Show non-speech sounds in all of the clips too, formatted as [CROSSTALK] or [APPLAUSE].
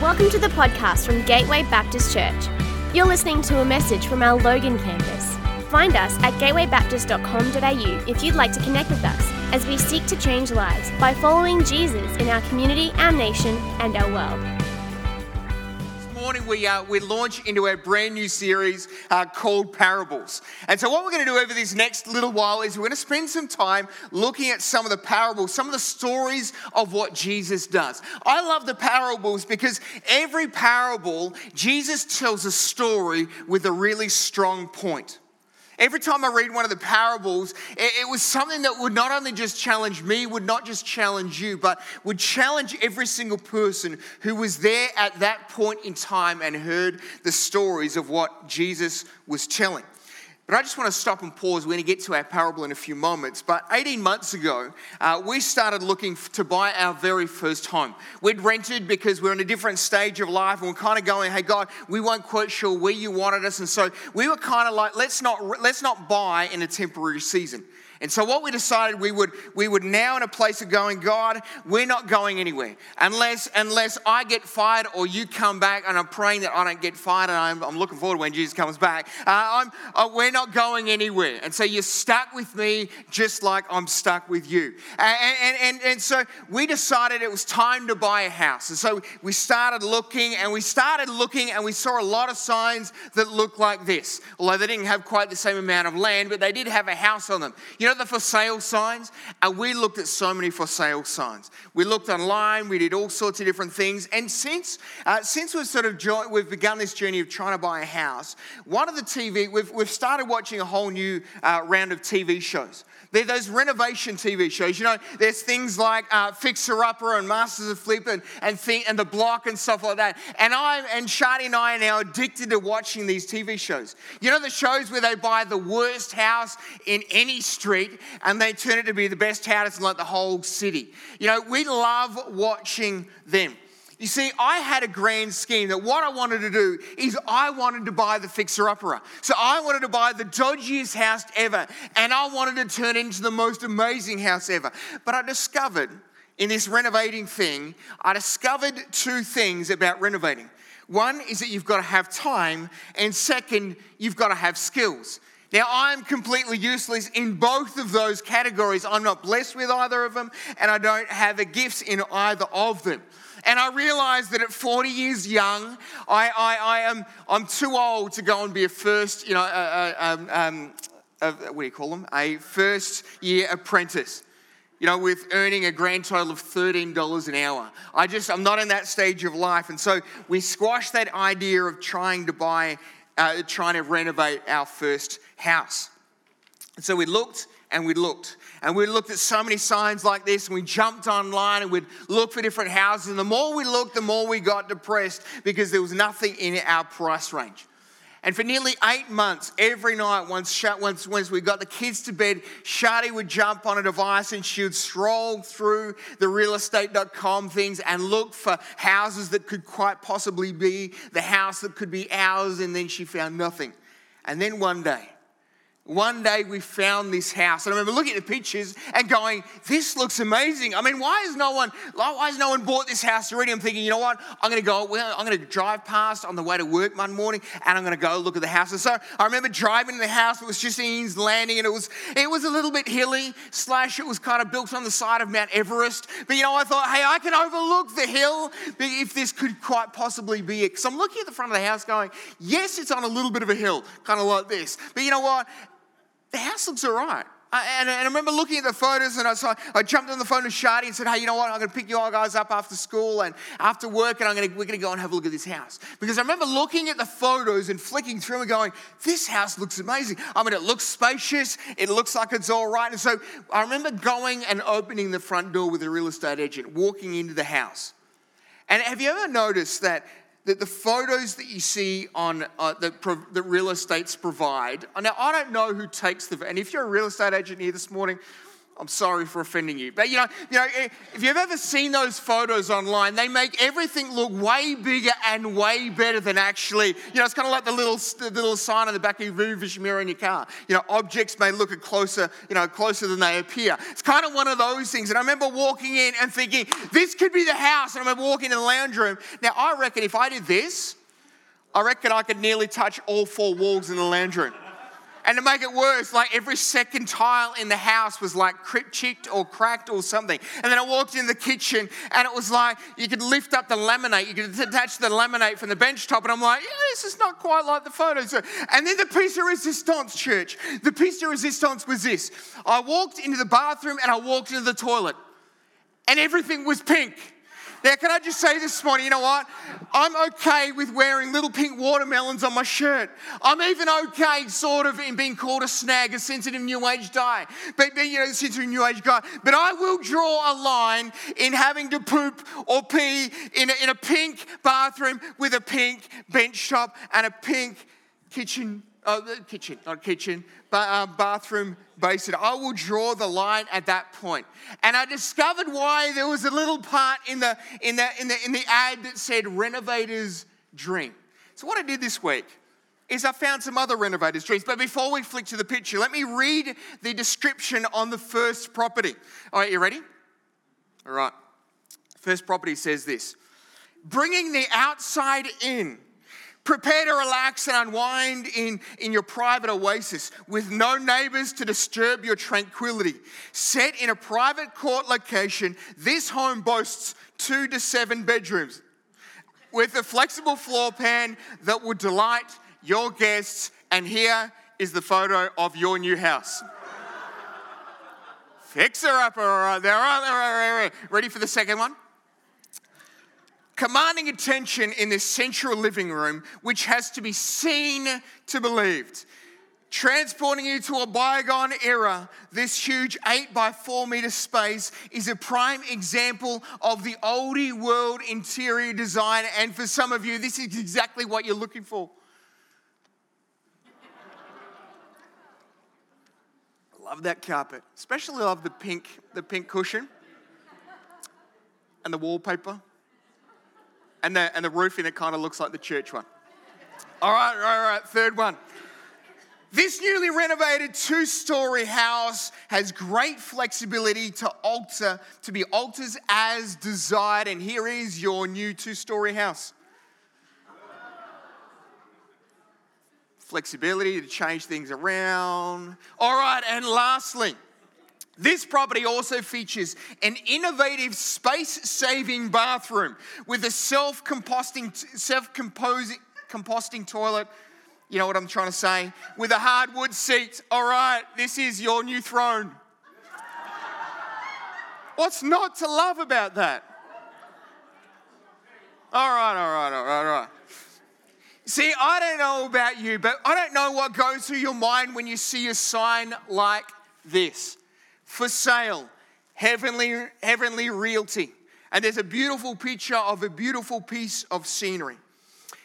Welcome to the podcast from Gateway Baptist Church. You're listening to a message from our Logan campus. Find us at gatewaybaptist.com.au if you'd like to connect with us as we seek to change lives by following Jesus in our community, our nation, and our world. Morning we, uh, we launch into our brand new series uh, called Parables. And so, what we're going to do over this next little while is we're going to spend some time looking at some of the parables, some of the stories of what Jesus does. I love the parables because every parable, Jesus tells a story with a really strong point. Every time I read one of the parables, it, was something that would not only just challenge me, would not just challenge you, but would challenge every single person who was there at that point in time and heard the stories of what Jesus was telling. But I just want to stop and pause. We're going to get to our parable in a few moments. But 18 months ago, uh, we started looking to buy our very first home. We'd rented because we're in a different stage of life and we're kind of going, hey, God, we weren't quite sure where you wanted us. And so we were kind of like, let's not, let's not buy in a temporary season. And so what we decided we would we would now in a place of going, God, we're not going anywhere unless unless I get fired or you come back. And I'm praying that I don't get fired, and I'm, I'm looking forward when Jesus comes back. Uh, I'm uh, we're not going anywhere. And so you're stuck with me, just like I'm stuck with you. And and, and and so we decided it was time to buy a house. And so we started looking, and we started looking, and we saw a lot of signs that looked like this. Although they didn't have quite the same amount of land, but they did have a house on them. You you know the for sale signs? And we looked at so many for sale signs. We looked online, we did all sorts of different things. And since, uh, since we've sort of joined, we've begun this journey of trying to buy a house, one of the TV, we've, we've started watching a whole new uh, round of TV shows. They're those renovation TV shows. You know, there's things like uh, Fixer Upper and Masters of Flip and, and, thing, and The Block and stuff like that. And I and Shadi and I are now addicted to watching these TV shows. You know, the shows where they buy the worst house in any street and they turn it to be the best house in like the whole city. You know, we love watching them. You see, I had a grand scheme that what I wanted to do is I wanted to buy the fixer upper. So I wanted to buy the dodgiest house ever, and I wanted to turn it into the most amazing house ever. But I discovered in this renovating thing, I discovered two things about renovating. One is that you've got to have time, and second, you've got to have skills. Now, I'm completely useless in both of those categories. I'm not blessed with either of them, and I don't have the gifts in either of them. And I realized that at 40 years young, I, I, I am I'm too old to go and be a first, you know, um, um, what do you call them? A first year apprentice you know, with earning a grand total of $13 an hour. I just, I'm not in that stage of life. And so we squashed that idea of trying to buy, uh, trying to renovate our first house. And so we looked and we looked. And we looked at so many signs like this, and we jumped online and we'd look for different houses. And the more we looked, the more we got depressed because there was nothing in our price range. And for nearly eight months, every night, once, once, once we got the kids to bed, Shadi would jump on a device and she would stroll through the realestate.com things and look for houses that could quite possibly be the house that could be ours. And then she found nothing. And then one day, one day we found this house and i remember looking at the pictures and going this looks amazing. I mean why has no one why has no one bought this house already? I'm thinking you know what? I'm going to go well, i'm going to drive past on the way to work one morning and i'm going to go look at the house. And so i remember driving to the house it was just Ian's landing and it was it was a little bit hilly slash it was kind of built on the side of mount everest. But you know i thought hey i can overlook the hill if this could quite possibly be it. Because i'm looking at the front of the house going yes it's on a little bit of a hill kind of like this. But you know what the house looks all right. And, I remember looking at the photos, and I, so I jumped on the phone to Shadi and said, "Hey, you know what? I'm going to pick you all guys up after school and after work, and I'm going to, we're going to go and have a look at this house." Because I remember looking at the photos and flicking through and going, "This house looks amazing. I mean, it looks spacious. It looks like it's all right." And so I remember going and opening the front door with a real estate agent, walking into the house. And have you ever noticed that that the photos that you see on uh, that, that real estates provide. Now, I don't know who takes the, and if you're a real estate agent here this morning, I'm sorry for offending you. But you know, you know, eh, if you've ever seen those photos online, they make everything look way bigger and way better than actually. You know, it's kind of like the little, the little sign on the back of your rearview mirror in your car. You know, objects may look closer, you know, closer than they appear. It's kind of one of those things. And I remember walking in and thinking, this could be the house. And I remember walking in the lounge room. Now, I reckon if I did this, I reckon I could nearly touch all four walls in the lounge room. And to make it worse, like every second tile in the house was like chipped or cracked or something. And then I walked in the kitchen and it was like you could lift up the laminate, you could attach the laminate from the bench top. And I'm like, yeah, this is not quite like the photos. And then the piece de resistance, church. The piece de resistance was this I walked into the bathroom and I walked into the toilet, and everything was pink. Now, can I just say this morning, you know what? I'm okay with wearing little pink watermelons on my shirt. I'm even okay, sort of, in being called a snag, a sensitive new age guy. But, you know, sensitive new age guy. But I will draw a line in having to poop or pee in a, in a pink bathroom with a pink bench top and a pink kitchen uh, kitchen, not kitchen, but uh, bathroom basin. I will draw the line at that point. And I discovered why there was a little part in the, in the, in the, in the ad that said renovator's dream. So, what I did this week is I found some other renovators' dreams. But before we flick to the picture, let me read the description on the first property. All right, you ready? All right. First property says this bringing the outside in Prepare to relax and unwind in, in your private oasis with no neighbors to disturb your tranquility. Set in a private court location, this home boasts two to seven bedrooms with a flexible floor plan that will delight your guests. And here is the photo of your new house. Fixer upper, all right, there, all right. Ready for the second one? Commanding attention in this central living room, which has to be seen to believed. Transporting you to a bygone era, this huge 8 by 4 meter space is a prime example of the oldie world interior design. And for some of you, this is exactly what you're looking for. love that carpet, especially love the pink, the pink cushion and the wallpaper and the, and the roofing that kind of looks like the church one. All right, all right, all right, third one. This newly renovated two story house has great flexibility to alter, to be altered as desired. And here is your new two story house. Flexibility to change things around. All right, and lastly, this property also features an innovative space saving bathroom with a self composting, self toilet. You know what I'm trying to say? With a hardwood seat. All right, this is your new throne. What's not to love about that? All right, all right, all right, all right. See, I don't know about you, but I don't know what goes through your mind when you see a sign like this for sale, Heavenly, Heavenly Realty. And there's a beautiful picture of a beautiful piece of scenery.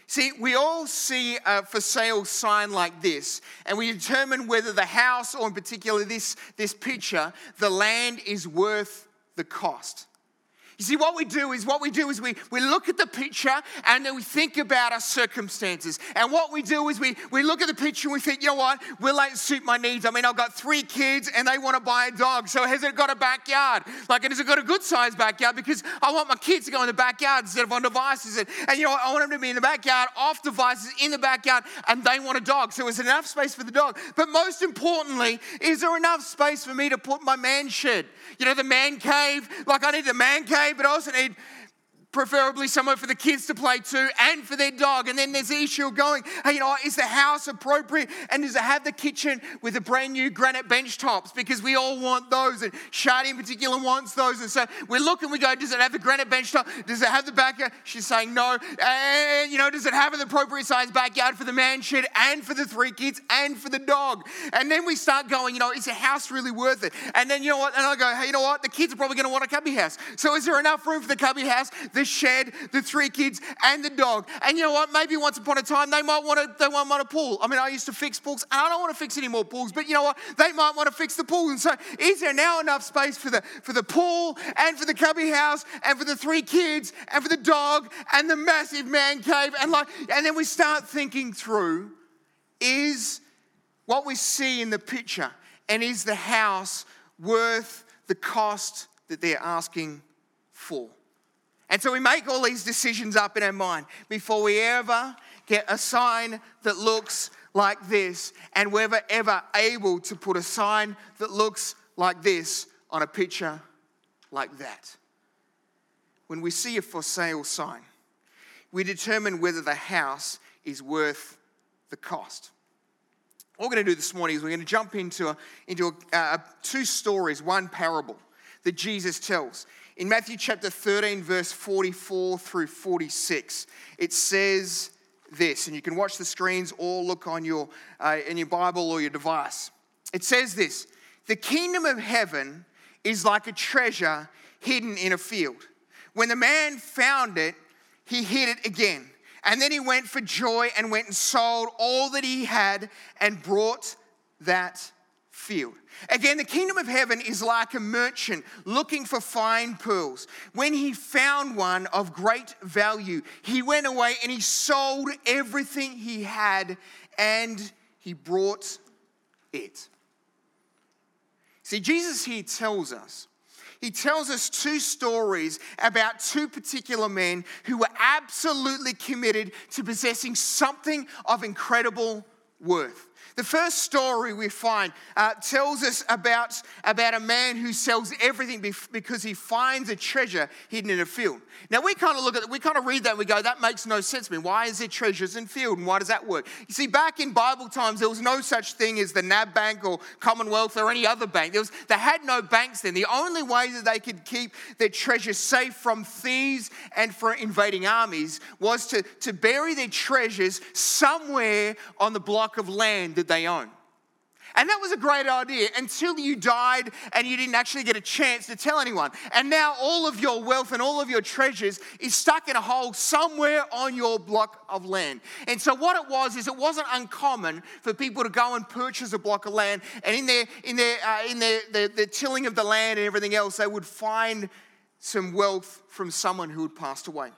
See, we all see a for sale sign like this, and we determine whether the house, or in particular this, this picture, the land is worth the cost. You see, what we do is what we do is we, we look at the picture and then we think about our circumstances. And what we do is we, we look at the picture and we think, you know what, will it suit my needs? I mean, I've got three kids and they want to buy a dog. So has it got a backyard? Like, has it got a good sized backyard? Because I want my kids to go in the backyard instead of on devices. And, and you know, I want them to be in the backyard, off devices, in the backyard, and they want a dog. So is there enough space for the dog? But most importantly, is there enough space for me to put my man shed? You know, the man cave. Like, I need the man cave but I also need preferably somewhere for the kids to play too and for their dog. And then there's the issue of going, hey, you know, is the house appropriate? And does it have the kitchen with the brand new granite bench tops? Because we all want those. And Shadi in particular wants those. And so we're looking, we go, does it have the granite bench top? Does it have the backyard? She's saying no. And, you know, does it have an appropriate size backyard for the man shed and for the three kids and for the dog? And then we start going, you know, is the house really worth it? And then, you know what? And I go, hey, you know what? The kids are probably going to want a cubby house. So is there enough room for the cubby house? The the shed, the three kids, and the dog. And you know what? Maybe once upon a time they might want to they might want a pool. I mean, I used to fix pools, and I don't want to fix any more pools, but you know what? They might want to fix the pool. And so is there now enough space for the for the pool and for the cubby house and for the three kids and for the dog and the massive man cave? And like, and then we start thinking through is what we see in the picture and is the house worth the cost that they're asking for? And so we make all these decisions up in our mind before we ever get a sign that looks like this. And we're ever, able to put a sign that looks like this on a picture like that. When we see a for sale sign, we determine whether the house is worth the cost. What we're going to do this morning is we're going to jump into, a, into a, uh, two stories, one parable that Jesus tells. In Matthew chapter 13, verse 44 through 46, it says this, and you can watch the screens or look on your, uh, in your Bible or your device. It says this The kingdom of heaven is like a treasure hidden in a field. When the man found it, he hid it again. And then he went for joy and went and sold all that he had and brought that field. Again, the kingdom of heaven is like a merchant looking for fine pearls. When he found one of great value, he went away and he sold everything he had and he brought it. See, Jesus here tells us he tells us two stories about two particular men who were absolutely committed to possessing something of incredible worth. The first story we find uh, tells us about, about a man who sells everything because he finds a treasure hidden in a field. Now, we kind of look at it, we kind of read that and we go, that makes no sense to me. Why is there treasures in field and why does that work? You see, back in Bible times, there was no such thing as the NAB Bank or Commonwealth or any other bank. There was, they had no banks then. The only way that they could keep their treasure safe from thieves and from invading armies was to, to bury their treasures somewhere on the block of land that they own. And that was a great idea until you died and you didn't actually get a chance to tell anyone. And now all of your wealth and all of your treasures is stuck in a hole somewhere on your block of land. And so what it was is it wasn't uncommon for people to go and purchase a block of land and in their in their uh, in their, their, their tilling of the land and everything else they would find some wealth from someone who had passed away. In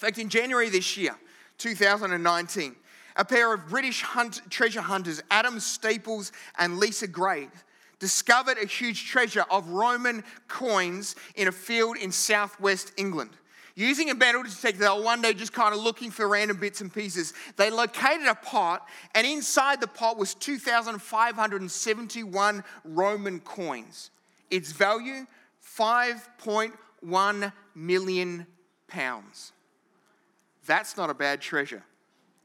fact, in January this year, 2019, a pair of British hunt, treasure hunters, Adam Staples and Lisa Gray, discovered a huge treasure of Roman coins in a field in southwest England. Using a metal detector, they were one day just kind of looking for random bits and pieces. They located a pot, and inside the pot was 2,571 Roman coins. Its value, 5.1 million pounds. That's not a bad treasure.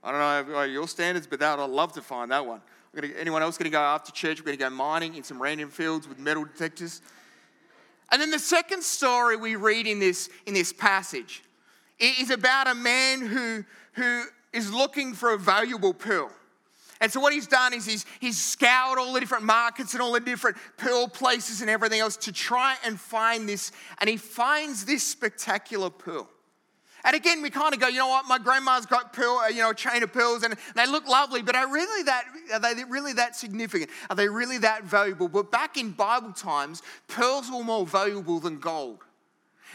I don't know uh, your standards, but that I'd love to find that one. Gonna, anyone else going to go after church? We're going to go mining in some random fields with metal detectors. And then the second story we read in this, in this passage is about a man who, who is looking for a valuable pearl. And so what he's done is he's, he's scoured all the different markets and all the different pearl places and everything else to try and find this. And he finds this spectacular pearl. And again, we kind of go, you know what, my grandma's got pearl, uh, you know, a chain of pearls and they look lovely, but are really that are they really that significant? Are they really that valuable? But back in Bible times, pearls were more valuable than gold.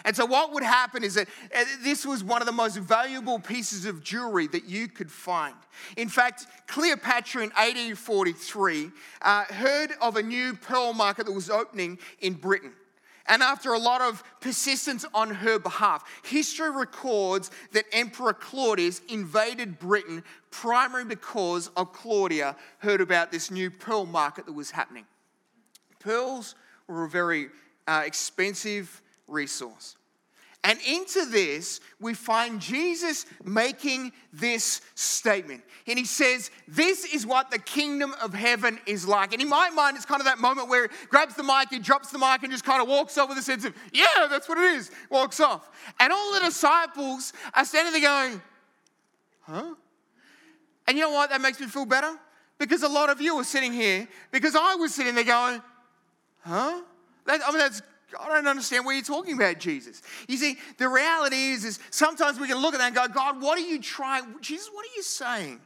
And so, what would happen is that uh, this was one of the most valuable pieces of jewelry that you could find. In fact, Cleopatra in 1843 uh, heard of a new pearl market that was opening in Britain. And after a lot of persistence on her behalf, history records that Emperor Claudius invaded Britain primarily because of Claudia heard about this new pearl market that was happening. Pearls were a very uh, expensive resource. And into this, we find Jesus making this statement. And he says, This is what the kingdom of heaven is like. And in my mind, it's kind of that moment where he grabs the mic, he drops the mic, and just kind of walks off with a sense of, Yeah, that's what it is. Walks off. And all the disciples are standing there going, Huh? And you know what? That makes me feel better. Because a lot of you are sitting here, because I was sitting there going, Huh? That, I mean, that's I don't understand what you're talking about, Jesus. You see, the reality is, is sometimes we can look at that and go, God, what are you trying? Jesus, what are you saying?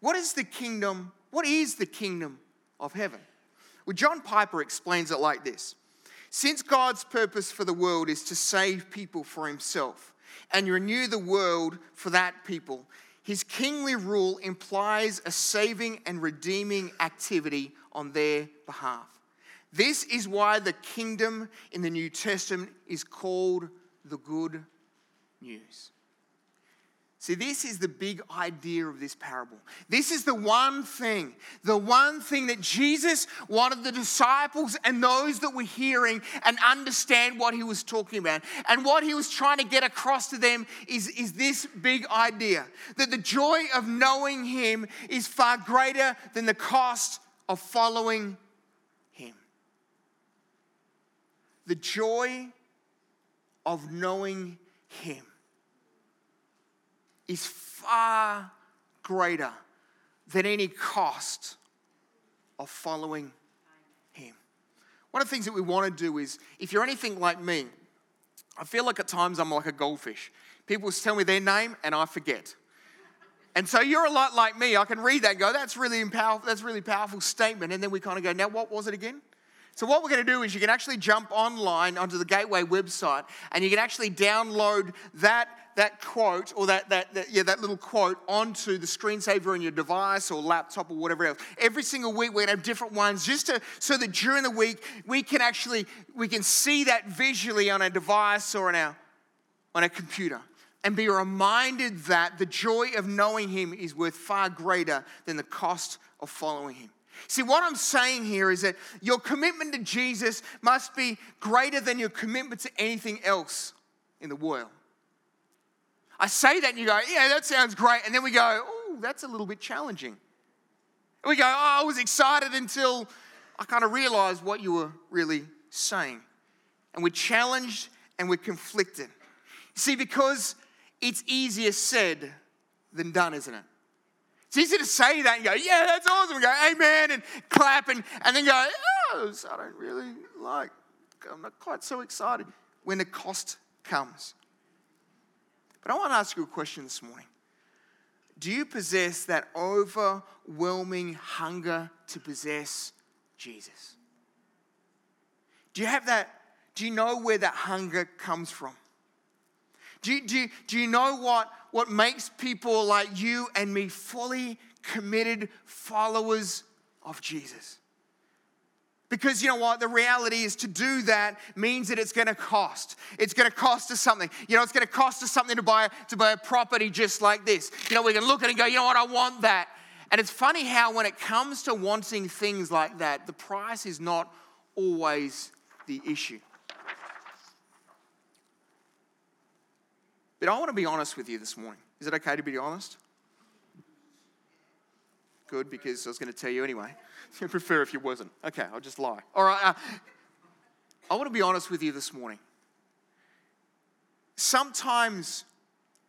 What is the kingdom? What is the kingdom of heaven? Well, John Piper explains it like this Since God's purpose for the world is to save people for himself and renew the world for that people, his kingly rule implies a saving and redeeming activity on their behalf. This is why the kingdom in the New Testament is called the good news. See, this is the big idea of this parable. This is the one thing, the one thing that Jesus wanted the disciples and those that were hearing and understand what he was talking about. And what he was trying to get across to them is, is this big idea that the joy of knowing him is far greater than the cost of following him. The joy of knowing him is far greater than any cost of following Him. One of the things that we want to do is, if you're anything like me, I feel like at times I'm like a goldfish. People tell me their name and I forget. And so you're a lot like me. I can read that and go, that's really powerful, that's really powerful statement. And then we kind of go, now what was it again? So what we're going to do is you can actually jump online onto the Gateway website and you can actually download that that quote or that, that, that, yeah, that little quote onto the screensaver on your device or laptop or whatever else. Every single week we're gonna have different ones just to, so that during the week we can actually we can see that visually on a device or on our on a computer and be reminded that the joy of knowing him is worth far greater than the cost of following him. See, what I'm saying here is that your commitment to Jesus must be greater than your commitment to anything else in the world. I say that and you go, yeah, that sounds great. And then we go, oh, that's a little bit challenging. And we go, oh, I was excited until I kind of realized what you were really saying. And we're challenged and we're conflicted. See, because it's easier said than done, isn't it? It's easy to say that and go, yeah, that's awesome. And go, amen, and clap, and, and then go, oh, I don't really like, I'm not quite so excited when the cost comes. But I want to ask you a question this morning. Do you possess that overwhelming hunger to possess Jesus? Do you have that? Do you know where that hunger comes from? Do you, do do you know what, what makes people like you and me fully committed followers of Jesus? Because you know what? The reality is to do that means that it's going to cost. It's going to cost us something. You know, it's going to cost us something to buy, to buy a property just like this. You know, we can look at it and go, you know what? I want that. And it's funny how when it comes to wanting things like that, the price is not always the issue. But I want to be honest with you this morning. Is it okay to be honest? Good, because I was going to tell you anyway. [LAUGHS] I prefer if you wasn't. Okay, I'll just lie. All right. Uh, I want to be honest with you this morning. Sometimes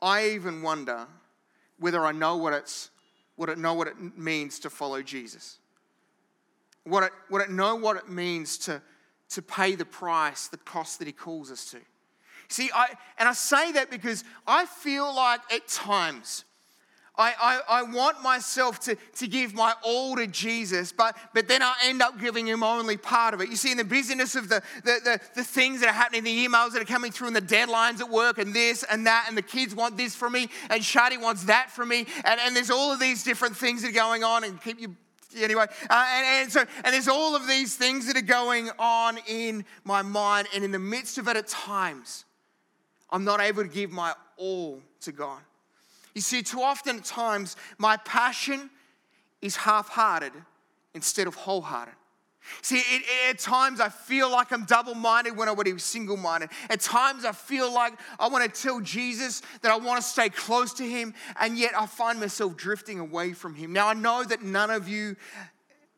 I even wonder whether I know what it's what it know what it means to follow Jesus. What it, what it know what it means to, to pay the price, the cost that he calls us to. See, I and I say that because I feel like at times I, I, I, want myself to, to give my all to Jesus, but, but then I end up giving him only part of it. You see, in the busyness of the, the, the, the things that are happening, the emails that are coming through, and the deadlines at work, and this and that, and the kids want this from me, and Shadi wants that from me, and, and there's all of these different things that are going on, and keep you anyway uh, and, and so and there's all of these things that are going on in my mind and in the midst of it at times i'm not able to give my all to god you see, too often at times, my passion is half hearted instead of wholehearted. See, it, it, at times I feel like I'm double minded when I would be single minded. At times I feel like I want to tell Jesus that I want to stay close to him, and yet I find myself drifting away from him. Now, I know that none of you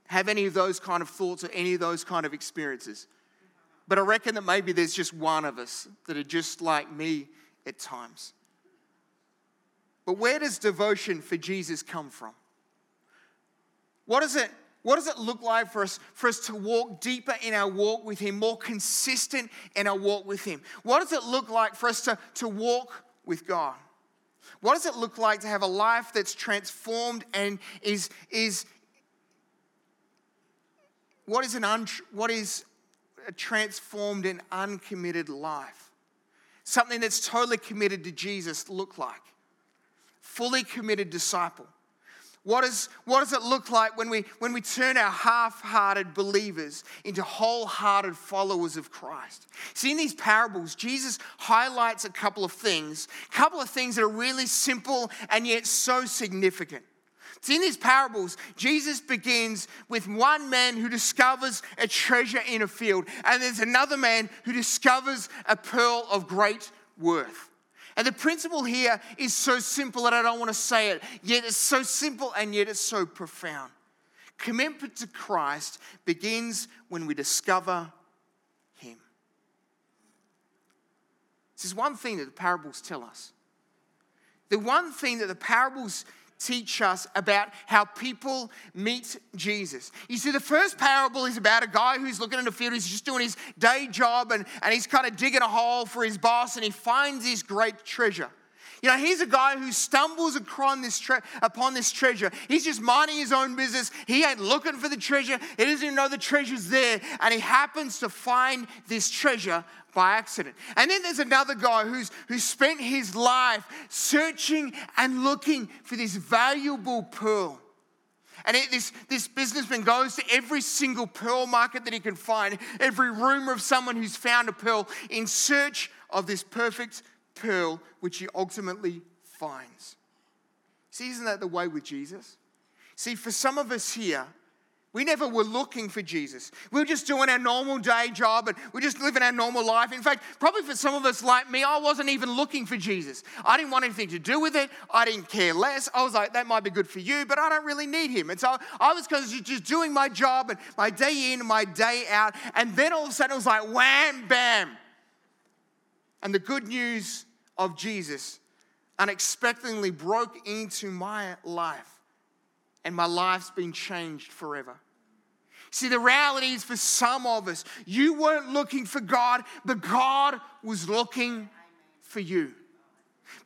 have any of those kind of thoughts or any of those kind of experiences, but I reckon that maybe there's just one of us that are just like me at times. But where does devotion for Jesus come from? What does it, What does it look like for us, for us to walk deeper in our walk with Him, more consistent in our walk with Him? What does it look like for us to, to walk with God? What does it look like to have a life that's transformed and is, is what is an un, what is a transformed and uncommitted life? Something that's totally committed to Jesus look like? Fully committed disciple. What, is, what does it look like when we, when we turn our half hearted believers into wholehearted followers of Christ? See, in these parables, Jesus highlights a couple of things, a couple of things that are really simple and yet so significant. See, in these parables, Jesus begins with one man who discovers a treasure in a field, and there's another man who discovers a pearl of great worth. And the principle here is so simple that I don't want to say it, yet it's so simple and yet it's so profound. Commitment to Christ begins when we discover Him. This is one thing that the parables tell us. The one thing that the parables teach us about how people meet Jesus. You see, the first parable is about a guy who's looking in the field, he's just doing his day job and, and he's kind of digging a hole for his boss and he finds this great treasure. You know, he's a guy who stumbles upon this, tre- upon this treasure. He's just minding his own business. He ain't looking for the treasure. He doesn't even know the treasure's there. And he happens to find this treasure by accident. And then there's another guy who's, who spent his life searching and looking for this valuable pearl. And it, this, this businessman goes to every single pearl market that he can find, every rumor of someone who's found a pearl in search of this perfect pearl, which he ultimately finds. See, isn't that the way with Jesus? See, for some of us here, we never were looking for Jesus. We were just doing our normal day job and we're just living our normal life. In fact, probably for some of us like me, I wasn't even looking for Jesus. I didn't want anything to do with it. I didn't care less. I was like, that might be good for you, but I don't really need him. And so I was just doing my job and my day in my day out. And then all of a sudden it was like wham, bam. And the good news of Jesus unexpectedly broke into my life, and my life's been changed forever. See, the reality is for some of us, you weren't looking for God, but God was looking for you.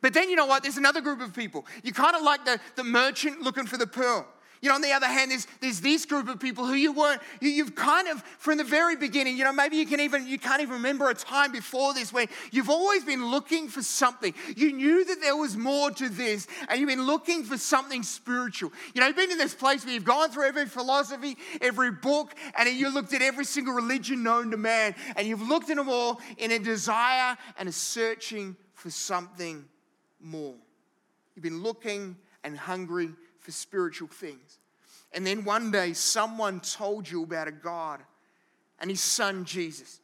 But then you know what? There's another group of people. You kind of like the, the merchant looking for the pearl. You know, on the other hand, there's, there's this group of people who you weren't, you, you've kind of, from the very beginning, you know, maybe you can even, you can't even remember a time before this where you've always been looking for something. You knew that there was more to this and you've been looking for something spiritual. You know, you've been in this place where you've gone through every philosophy, every book, and you looked at every single religion known to man and you've looked at them all in a desire and a searching for something more. You've been looking and hungry for spiritual things. And then one day, someone told you about a God and his son Jesus.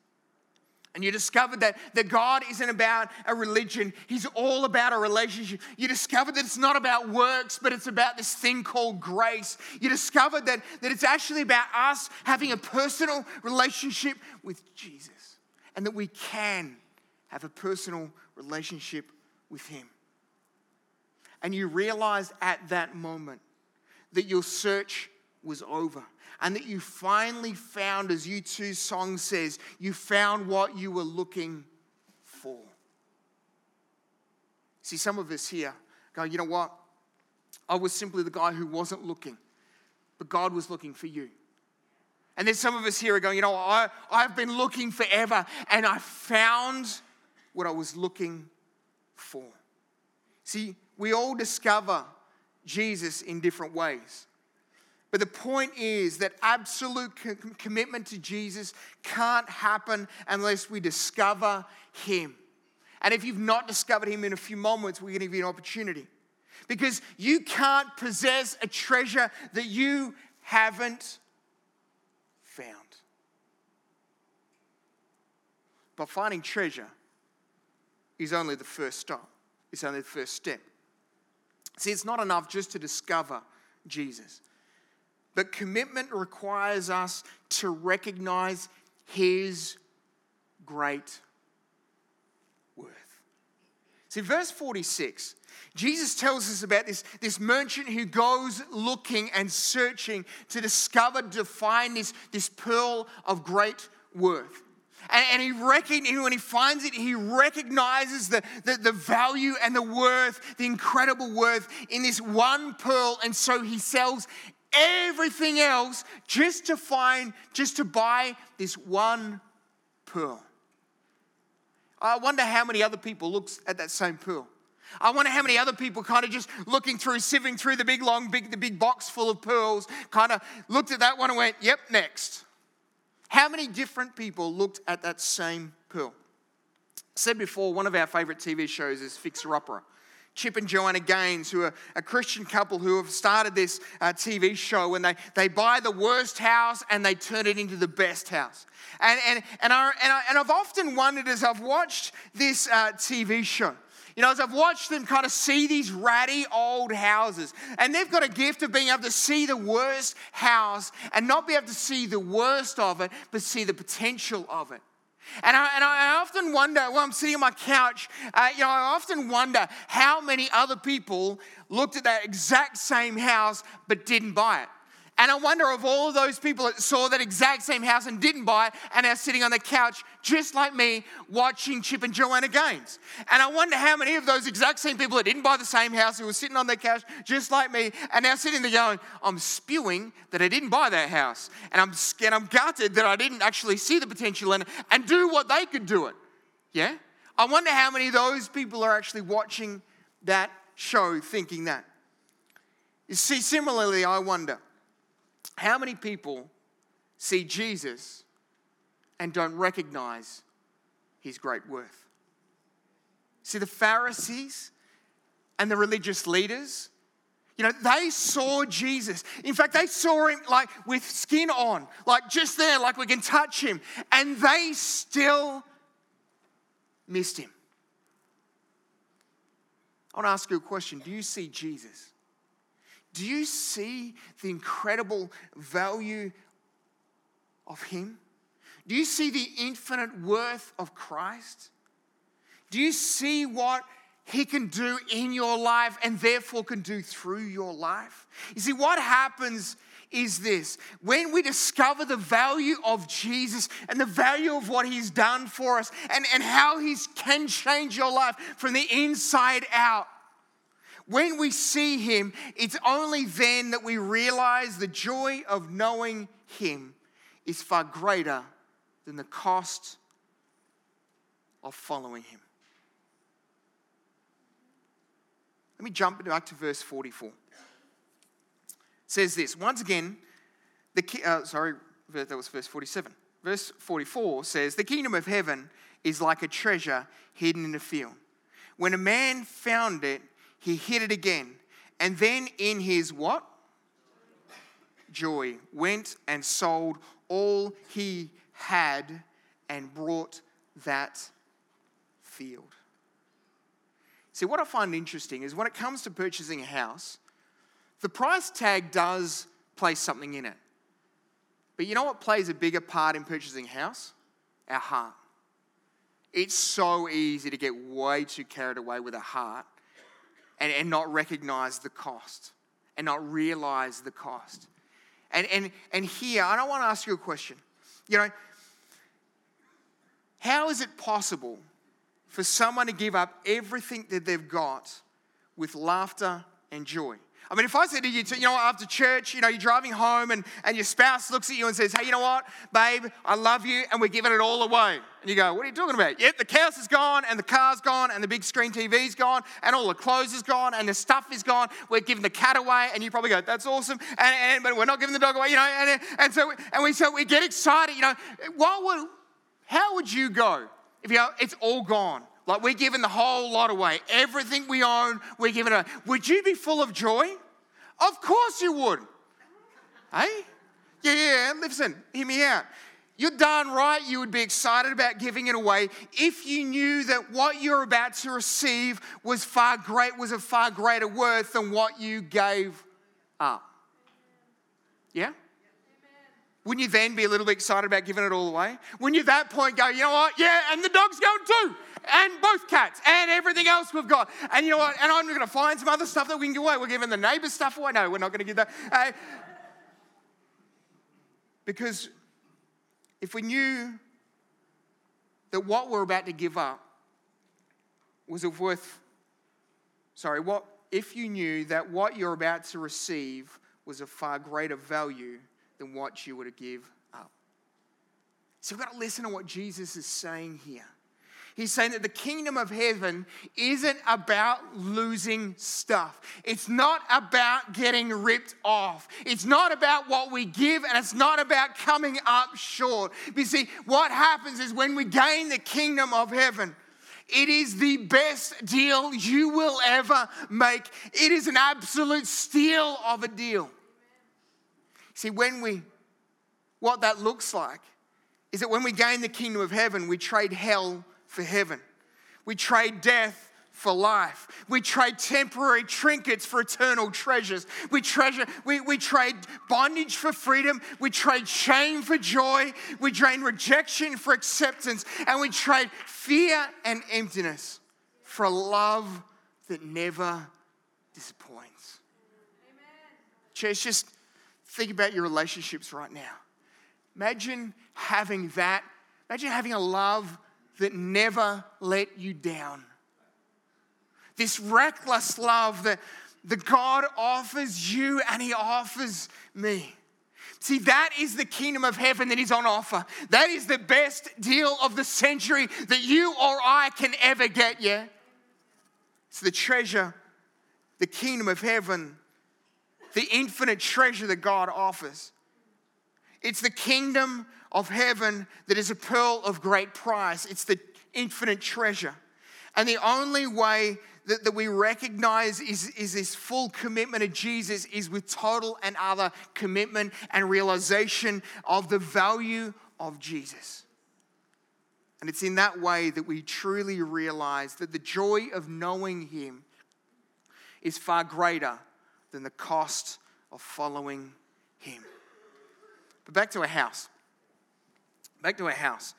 And you discovered that, that God isn't about a religion, He's all about a relationship. You discovered that it's not about works, but it's about this thing called grace. You discovered that, that it's actually about us having a personal relationship with Jesus and that we can have a personal relationship with Him. And you realized at that moment that your search was over and that you finally found, as U2 song says, you found what you were looking for. See, some of us here go, you know what? I was simply the guy who wasn't looking, but God was looking for you. And then some of us here are going, you know, I, I've been looking forever and I found what I was looking for. See, we all discover Jesus in different ways. But the point is that absolute commitment to Jesus can't happen unless we discover Him. And if you've not discovered Him in a few moments, we're going to give you an opportunity. Because you can't possess a treasure that you haven't found. But finding treasure is only the first stop, it's only the first step. See, it's not enough just to discover Jesus, but commitment requires us to recognize His great worth. See, verse 46, Jesus tells us about this, this merchant who goes looking and searching to discover, to find this, this pearl of great worth. And, and he reckon, when he finds it, he recognizes the, the, the value and the worth, the incredible worth in this one pearl. And so he sells everything else just to find, just to buy this one pearl. I wonder how many other people looks at that same pearl. I wonder how many other people kind of just looking through, sieving through the big long, big, the big box full of pearls, kind of looked at that one and went, "Yep, next." How many different people looked at that same pearl? I said before, one of our favorite TV shows is Fixer Upper. Chip and Joanna Gaines, who are a Christian couple who have started this uh, TV show, and they, they buy the worst house and they turn it into the best house. And, and, and, I, and, I, and I've often wondered as I've watched this uh, TV show, you know, as I've watched them kind of see these ratty old houses, and they've got a gift of being able to see the worst house and not be able to see the worst of it, but see the potential of it. And I, and I often wonder, when I'm sitting on my couch, uh, you know, I often wonder how many other people looked at that exact same house but didn't buy it. And I wonder of all those people that saw that exact same house and didn't buy it and are sitting on the couch just like me watching Chip and Joanna Gaines. And I wonder how many of those exact same people that didn't buy the same house who were sitting on their couch just like me and now sitting there going, I'm spewing that I didn't buy that house. And I'm, and I'm gutted that I didn't actually see the potential in it and do what they could do it. Yeah? I wonder how many of those people are actually watching that show thinking that. You see, similarly, I wonder how many people see Jesus and don't recognize his great worth? See, the Pharisees and the religious leaders, you know, they saw Jesus. In fact, they saw him like with skin on, like just there, like we can touch him, and they still missed him. I want to ask you a question Do you see Jesus? Do you see the incredible value of Him? Do you see the infinite worth of Christ? Do you see what He can do in your life and therefore can do through your life? You see, what happens is this when we discover the value of Jesus and the value of what He's done for us and, and how He can change your life from the inside out when we see Him, it's only then that we realize the joy of knowing Him is far greater than the cost of following Him. Let me jump back to verse 44. It says this once again, the uh, sorry, that was verse 47. Verse 44 says, The kingdom of heaven is like a treasure hidden in a field. When a man found it, he hid it again. And then in his what? Joy, went and sold all he had and brought that field. See, what I find interesting is when it comes to purchasing a house, the price tag does place something in it. But you know what plays a bigger part in purchasing a house? Our heart. It's so easy to get way too carried away with a heart and, and not recognize the cost and not realize the cost. And, and, and here, I don't want to ask you a question. You know, how is it possible for someone to give up everything that they've got with laughter and joy? I mean, if I said to you, you know, after church, you know, you're driving home and, and your spouse looks at you and says, hey, you know what, babe, I love you, and we're giving it all away. And you go, what are you talking about? Yep, the house is gone, and the car's gone, and the big screen TV's gone, and all the clothes is gone, and the stuff is gone. We're giving the cat away, and you probably go, that's awesome. And, and but we're not giving the dog away, you know. And, and so and we so we get excited, you know. What would, how would you go if you it's all gone? Like we're giving the whole lot away. Everything we own, we're giving it away. Would you be full of joy? Of course you would. Hey? Yeah, yeah, listen, hear me out. You're darn right you would be excited about giving it away if you knew that what you're about to receive was far great, was of far greater worth than what you gave up. Yeah? Wouldn't you then be a little bit excited about giving it all away? Wouldn't you at that point go, you know what? Yeah, and the dog's going too. And both cats and everything else we've got. And you know what? And I'm going to find some other stuff that we can give away. We're giving the neighbors stuff away. No, we're not going to give that. Uh, because if we knew that what we're about to give up was of worth, sorry, what if you knew that what you're about to receive was of far greater value than what you were to give up. So we've got to listen to what Jesus is saying here. He's saying that the kingdom of heaven isn't about losing stuff. It's not about getting ripped off. It's not about what we give and it's not about coming up short. You see, what happens is when we gain the kingdom of heaven, it is the best deal you will ever make. It is an absolute steal of a deal. See, when we, what that looks like is that when we gain the kingdom of heaven, we trade hell for heaven. We trade death for life. We trade temporary trinkets for eternal treasures. We treasure, we, we trade bondage for freedom. We trade shame for joy. We trade rejection for acceptance. And we trade fear and emptiness for a love that never disappoints. Amen. Church, just think about your relationships right now. Imagine having that. Imagine having a love that never let you down. This reckless love that, the God offers you and He offers me. See, that is the kingdom of heaven that is on offer. That is the best deal of the century that you or I can ever get, yeah? It's the treasure, the kingdom of heaven, the infinite treasure that God offers. It's the kingdom of heaven that is a pearl of great price. It's the infinite treasure. And the only way that, that we recognize is, is this full commitment of Jesus is with total and other commitment and realization of the value of Jesus. And it's in that way that we truly realize that the joy of knowing Him is far greater than the cost of following Him. But back to our house. Back to our house.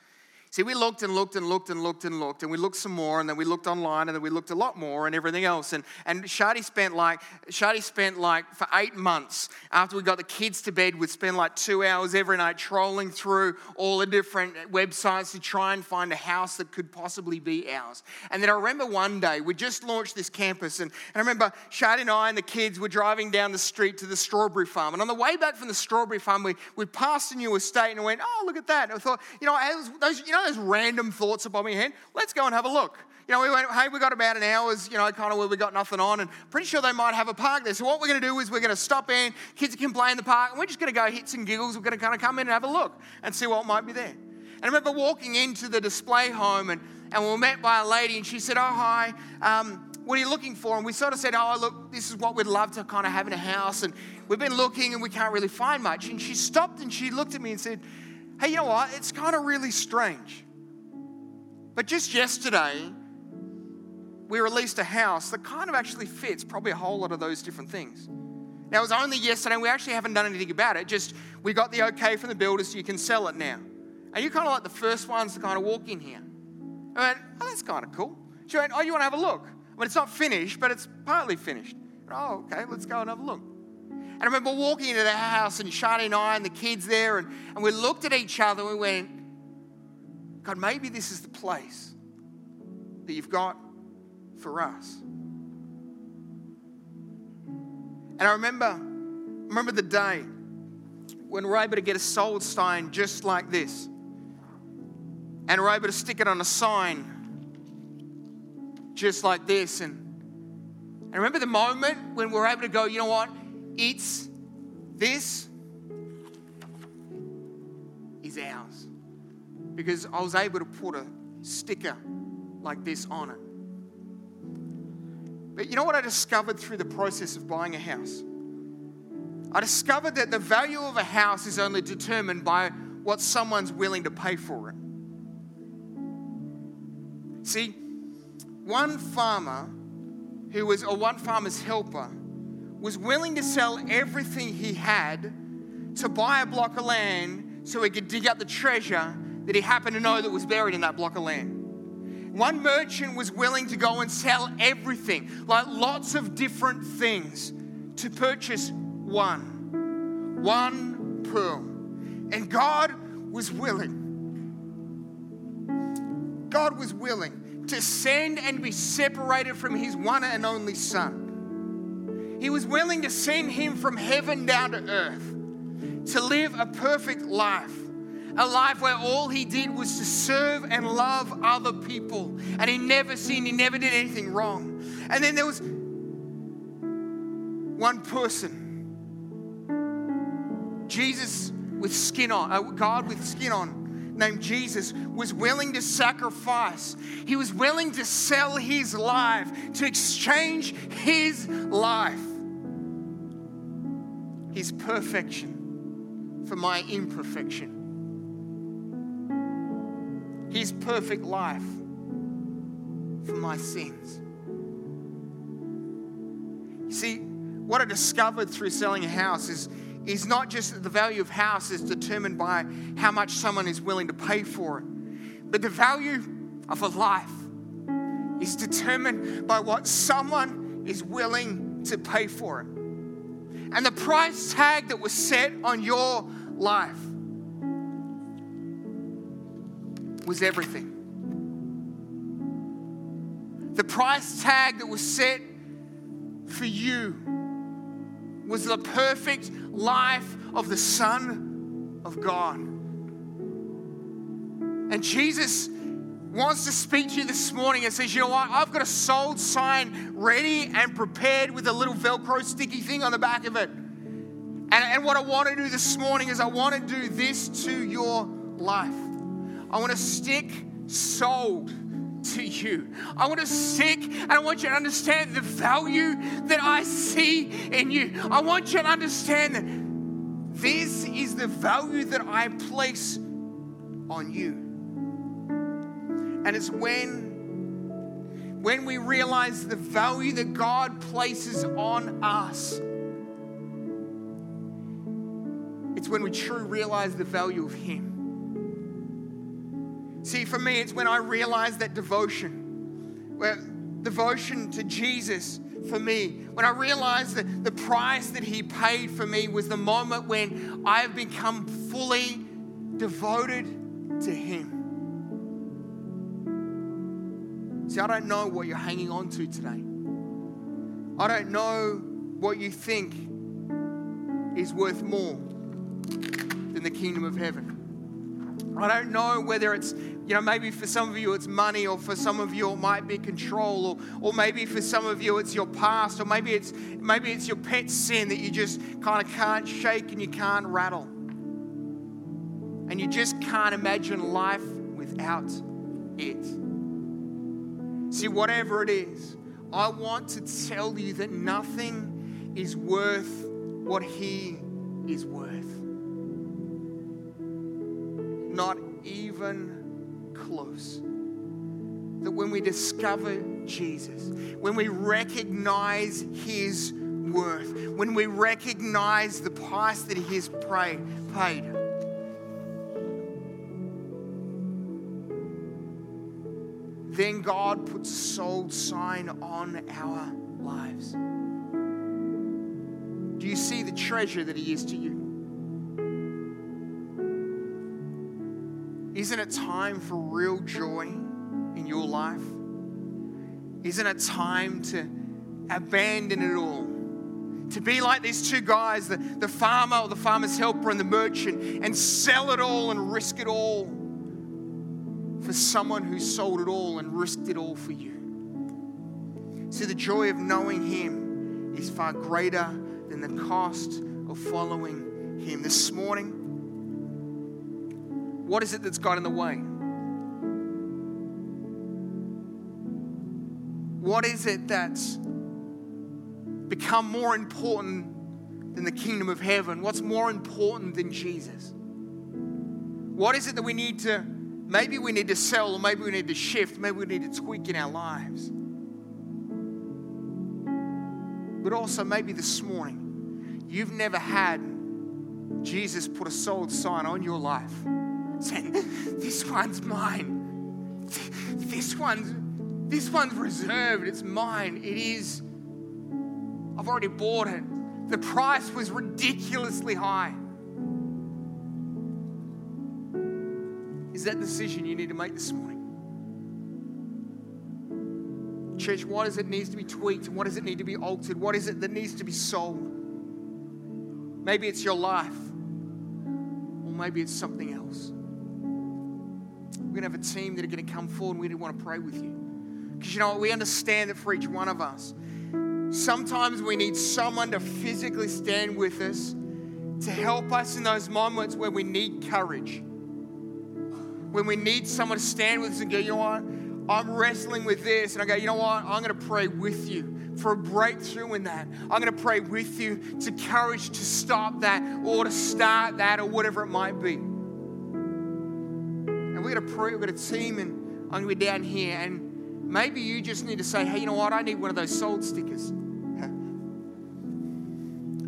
See, we looked and looked and looked and looked and looked, and we looked some more, and then we looked online, and then we looked a lot more, and everything else. And and Shadi spent like Shadi spent like for eight months after we got the kids to bed, we'd spend like two hours every night trolling through all the different websites to try and find a house that could possibly be ours. And then I remember one day we just launched this campus, and, and I remember Shadi and I and the kids were driving down the street to the strawberry farm, and on the way back from the strawberry farm, we we passed a new estate, and went, oh look at that. And I thought, you know, those you know know those random thoughts above my head? Let's go and have a look. You know, we went, hey, we got about an hour's, you know, kind of where we got nothing on, and pretty sure they might have a park there. So what we're going to do is we're going to stop in, kids can play in the park, and we're just going to go hits and giggles. We're going to kind of come in and have a look and see what might be there. And I remember walking into the display home, and, and we were met by a lady, and she said, oh, hi, um, what are you looking for? And we sort of said, oh, look, this is what we'd love to kind of have in a house. And we've been looking, and we can't really find much. And she stopped, and she looked at me and said, hey, you know what? It's kind of really strange. But just yesterday, we released a house that kind of actually fits probably a whole lot of those different things. Now, it was only yesterday, we actually haven't done anything about it. Just we got the okay from the builder so you can sell it now. And you're kind of like the first ones to kind of walk in here. I went, oh, that's kind of cool. She went, oh, you want to have a look? I mean, it's not finished, but it's partly finished. Went, oh, okay, let's go and have a look. And I remember walking into the house and Shani and I and the kids there, and, and we looked at each other and we went, God, maybe this is the place that you've got for us. And I remember, remember the day when we're able to get a soul sign just like this. And we're able to stick it on a sign just like this. And I remember the moment when we're able to go, you know what? It's this is ours because I was able to put a sticker like this on it. But you know what I discovered through the process of buying a house? I discovered that the value of a house is only determined by what someone's willing to pay for it. See, one farmer who was, or one farmer's helper, was willing to sell everything he had to buy a block of land so he could dig up the treasure that he happened to know that was buried in that block of land. One merchant was willing to go and sell everything, like lots of different things, to purchase one, one pearl. And God was willing. God was willing to send and be separated from his one and only Son. He was willing to send him from heaven down to earth to live a perfect life a life where all he did was to serve and love other people. And he never sinned, he never did anything wrong. And then there was one person, Jesus with skin on, uh, God with skin on, named Jesus, was willing to sacrifice. He was willing to sell his life, to exchange his life, his perfection for my imperfection his perfect life for my sins. You see, what I discovered through selling a house is, is not just that the value of house is determined by how much someone is willing to pay for it, but the value of a life is determined by what someone is willing to pay for it. And the price tag that was set on your life was everything. The price tag that was set for you was the perfect life of the Son of God. And Jesus wants to speak to you this morning and says, You know what? I've got a sold sign ready and prepared with a little Velcro sticky thing on the back of it. And, and what I want to do this morning is I want to do this to your life. I want to stick sold to you. I want to stick and I want you to understand the value that I see in you. I want you to understand that this is the value that I place on you. And it's when when we realize the value that God places on us, it's when we truly realize the value of Him. See, for me, it's when I realize that devotion, where devotion to Jesus for me, when I realized that the price that He paid for me was the moment when I have become fully devoted to Him. See, I don't know what you're hanging on to today. I don't know what you think is worth more than the kingdom of heaven. I don't know whether it's, you know, maybe for some of you it's money, or for some of you it might be control, or, or maybe for some of you it's your past, or maybe it's maybe it's your pet sin that you just kind of can't shake and you can't rattle. And you just can't imagine life without it. See, whatever it is, I want to tell you that nothing is worth what He is worth not even close. That when we discover Jesus, when we recognize his worth, when we recognize the price that he has paid, then God puts a sold sign on our lives. Do you see the treasure that he is to you? Isn't it time for real joy in your life? Isn't it time to abandon it all? To be like these two guys, the, the farmer or the farmer's helper and the merchant, and sell it all and risk it all for someone who sold it all and risked it all for you. See, the joy of knowing Him is far greater than the cost of following Him. This morning, what is it that's got in the way? What is it that's become more important than the kingdom of heaven? What's more important than Jesus? What is it that we need to, maybe we need to sell, or maybe we need to shift, maybe we need to tweak in our lives? But also, maybe this morning, you've never had Jesus put a sold sign on your life saying, This one's mine. this one's this one's reserved, it's mine, it is. I've already bought it. The price was ridiculously high. Is that decision you need to make this morning? Church, what is it needs to be tweaked? What does it need to be altered? What is it that needs to be sold? Maybe it's your life, or maybe it's something else. We're going to have a team that are going to come forward and we want to pray with you. Because you know what? We understand that for each one of us, sometimes we need someone to physically stand with us to help us in those moments where we need courage. When we need someone to stand with us and go, you know what? I'm wrestling with this. And I go, you know what? I'm going to pray with you for a breakthrough in that. I'm going to pray with you to courage to stop that or to start that or whatever it might be. And we're going to pray, we've got a team, and I'm going to be down here. And maybe you just need to say, hey, you know what? I need one of those sold stickers. [LAUGHS]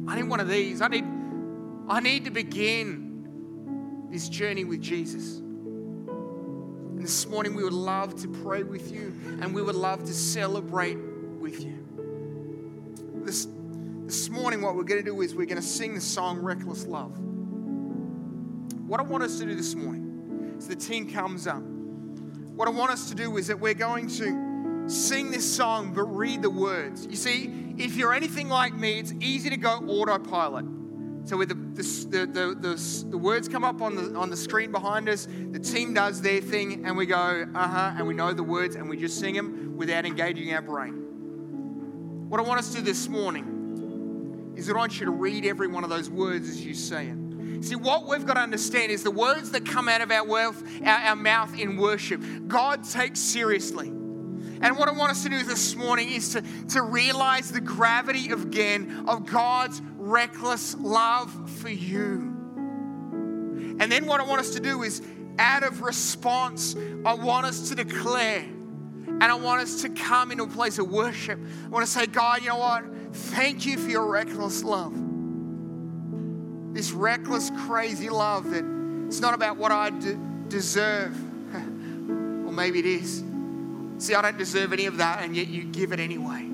I need one of these. I need, I need to begin this journey with Jesus. And this morning, we would love to pray with you and we would love to celebrate with you. This, this morning, what we're going to do is we're going to sing the song Reckless Love. What I want us to do this morning is the team comes up. What I want us to do is that we're going to sing this song but read the words. You see, if you're anything like me, it's easy to go autopilot. So with the, the, the, the, the words come up on the, on the screen behind us, the team does their thing, and we go, uh huh, and we know the words, and we just sing them without engaging our brain. What I want us to do this morning is that I want you to read every one of those words as you say it. See, what we've got to understand is the words that come out of our, wealth, our, our mouth in worship, God takes seriously. And what I want us to do this morning is to, to realize the gravity of, again of God's reckless love for you. And then what I want us to do is, out of response, I want us to declare and I want us to come into a place of worship. I want to say, God, you know what? Thank you for your reckless love. This reckless, crazy love that it's not about what I de- deserve. [LAUGHS] or maybe it is. See, I don't deserve any of that, and yet you give it anyway.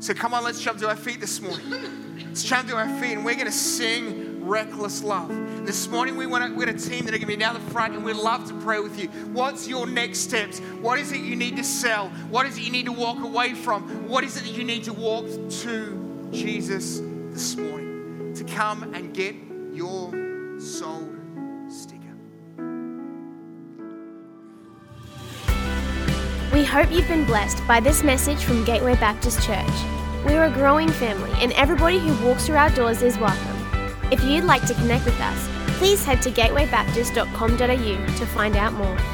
So come on, let's jump to our feet this morning. Jump to our feet, and we're going to sing reckless love. This morning, we want to, we got a team that are going to be down the front, and we'd love to pray with you. What's your next steps? What is it you need to sell? What is it you need to walk away from? What is it that you need to walk to Jesus this morning? To come and get your soul sticker. We hope you've been blessed by this message from Gateway Baptist Church. We're a growing family, and everybody who walks through our doors is welcome. If you'd like to connect with us, please head to gatewaybaptist.com.au to find out more.